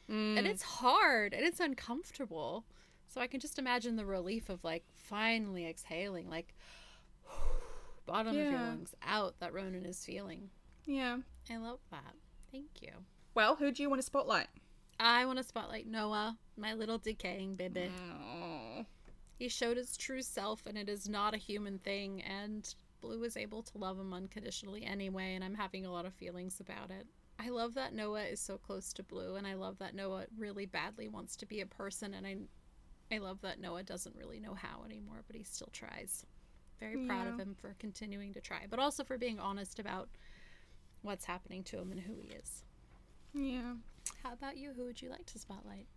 and mm. it's hard and it's uncomfortable. So I can just imagine the relief of like finally exhaling, like bottom of your lungs out that Ronan is feeling. Yeah. I love that. Thank you. Well, who do you want to spotlight? I want to spotlight Noah, my little decaying baby. He showed his true self, and it is not a human thing. And Blue was able to love him unconditionally anyway, and I'm having a lot of feelings about it. I love that Noah is so close to Blue, and I love that Noah really badly wants to be a person, and I, I love that Noah doesn't really know how anymore, but he still tries. Very proud of him for continuing to try, but also for being honest about what's happening to him and who he is. Yeah. How about you? Who would you like to spotlight?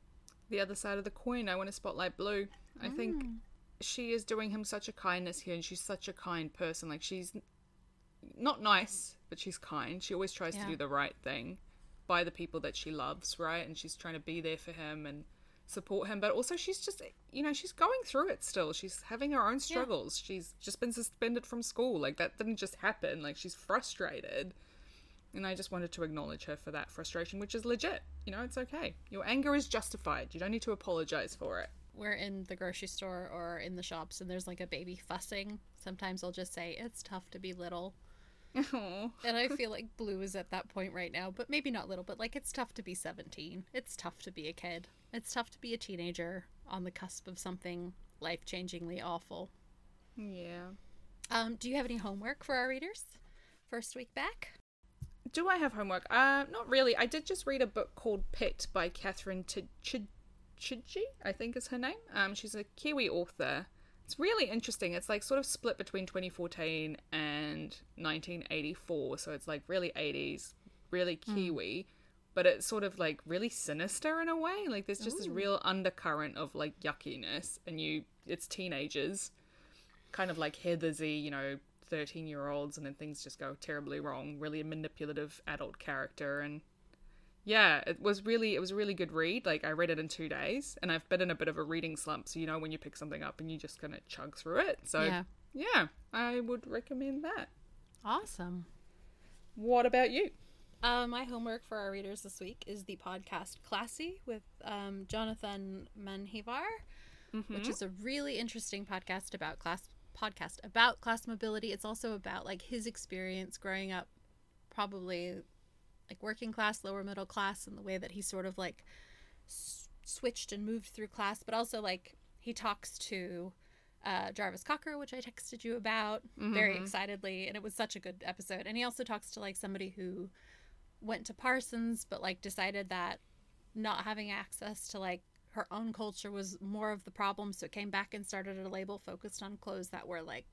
the other side of the coin. I want to spotlight Blue. I think mm. She is doing him such a kindness here, and she's such a kind person. Like she's not nice, but she's kind. She always tries Yeah. to do the right thing by the people that she loves, right? And she's trying to be there for him and support him. But also, she's just you know she's going through it still. She's having her own struggles. She's just been suspended from school. Like that didn't just happen. Like she's frustrated. And I just wanted to acknowledge her for that frustration, which is legit. You know, it's okay. Your anger is justified. You don't need to apologize for it. We're in the grocery store or in the shops and there's like a baby fussing, sometimes I'll just say, It's tough to be little. Aw. And I feel like Blue is at that point right now, but maybe not little, but like it's tough to be 17. It's tough to be a kid. It's tough to be a teenager on the cusp of something life changingly awful. yeah. Um, do you have any homework for our readers? First week back? Do I have homework? Uh, not really. I did just read a book called Pet by Catherine T- Ch- Chidgey, I think is her name. Um, she's a Kiwi author. It's really interesting. It's like sort of split between 2014 and 1984, so it's like really 80s, really Kiwi, but it's sort of like really sinister in a way. Like there's just this real undercurrent of like yuckiness, and you, it's teenagers, kind of like Heathersy, you know, 13 year olds, and then things just go terribly wrong. Really a manipulative adult character, and yeah, it was really it was a really good read. Like I read it in two days, and I've been in a bit of a reading slump, so you know when you pick something up and you just kind of chug through it. So Yeah. yeah, I would recommend that. Awesome. What about you? Uh, my homework for our readers this week is the podcast Classy with um, Jonathan Menjivar, which is a really interesting podcast about class podcast about class mobility. It's also about like his experience growing up, probably like working class, lower middle class, and the way that he sort of like s- switched and moved through class, but also like he talks to uh, Jarvis Cocker, which I texted you about very excitedly, and it was such a good episode. And he also talks to like somebody who went to Parsons, but like decided that not having access to like her own culture was more of the problem, so it came back and started a label focused on clothes that were like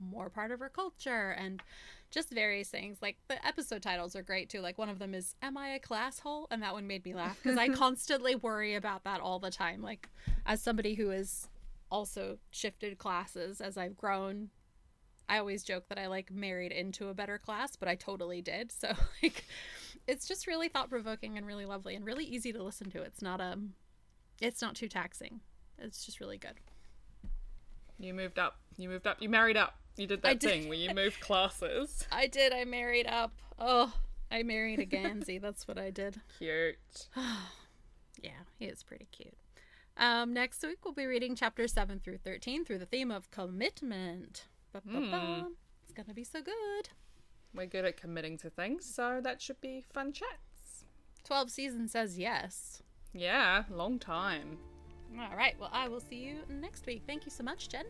more part of her culture and just various things. Like the episode titles are great too. Like one of them is "Am I a class hole?" and that one made me laugh because I constantly worry about that all the time. Like as somebody who has also shifted classes as I've grown, I always joke that I like married into a better class, but I totally did. So like it's just really thought provoking and really lovely and really easy to listen to. It's not um it's not too taxing. It's just really good. You moved up. You moved up. You married up. You did that thing where you moved classes. I did. I married up. Oh, I married a Gansey. That's what I did. Cute. Yeah, he is pretty cute. Um, next week we'll be reading chapters seven through thirteen through the theme of commitment. Ba-ba-ba. It's gonna be so good. We're good at committing to things, so that should be fun chats. Twelve seasons says yes. Yeah, long time. All right. Well, I will see you next week. Thank you so much, Jen.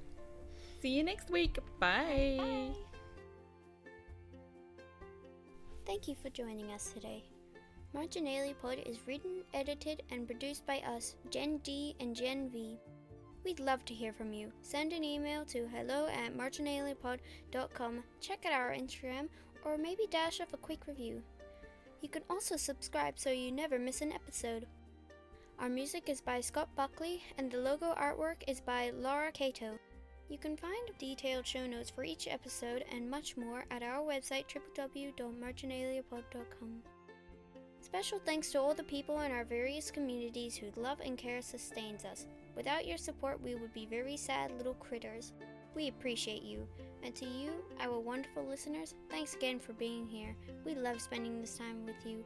See you next week. Bye. Thank you for joining us today. Marginalia Pod is written, edited, and produced by us, Gen D and Gen V. We'd love to hear from you. Send an email to hello at marginaliapod.com, check out our Instagram, or maybe dash off a quick review. You can also subscribe so you never miss an episode. Our music is by Scott Buckley, and the logo artwork is by Laura Cato. You can find detailed show notes for each episode and much more at our website www.marginaliapod.com. Special thanks to all the people in our various communities whose love and care sustains us. Without your support, we would be very sad little critters. We appreciate you. And to you, our wonderful listeners, thanks again for being here. We love spending this time with you.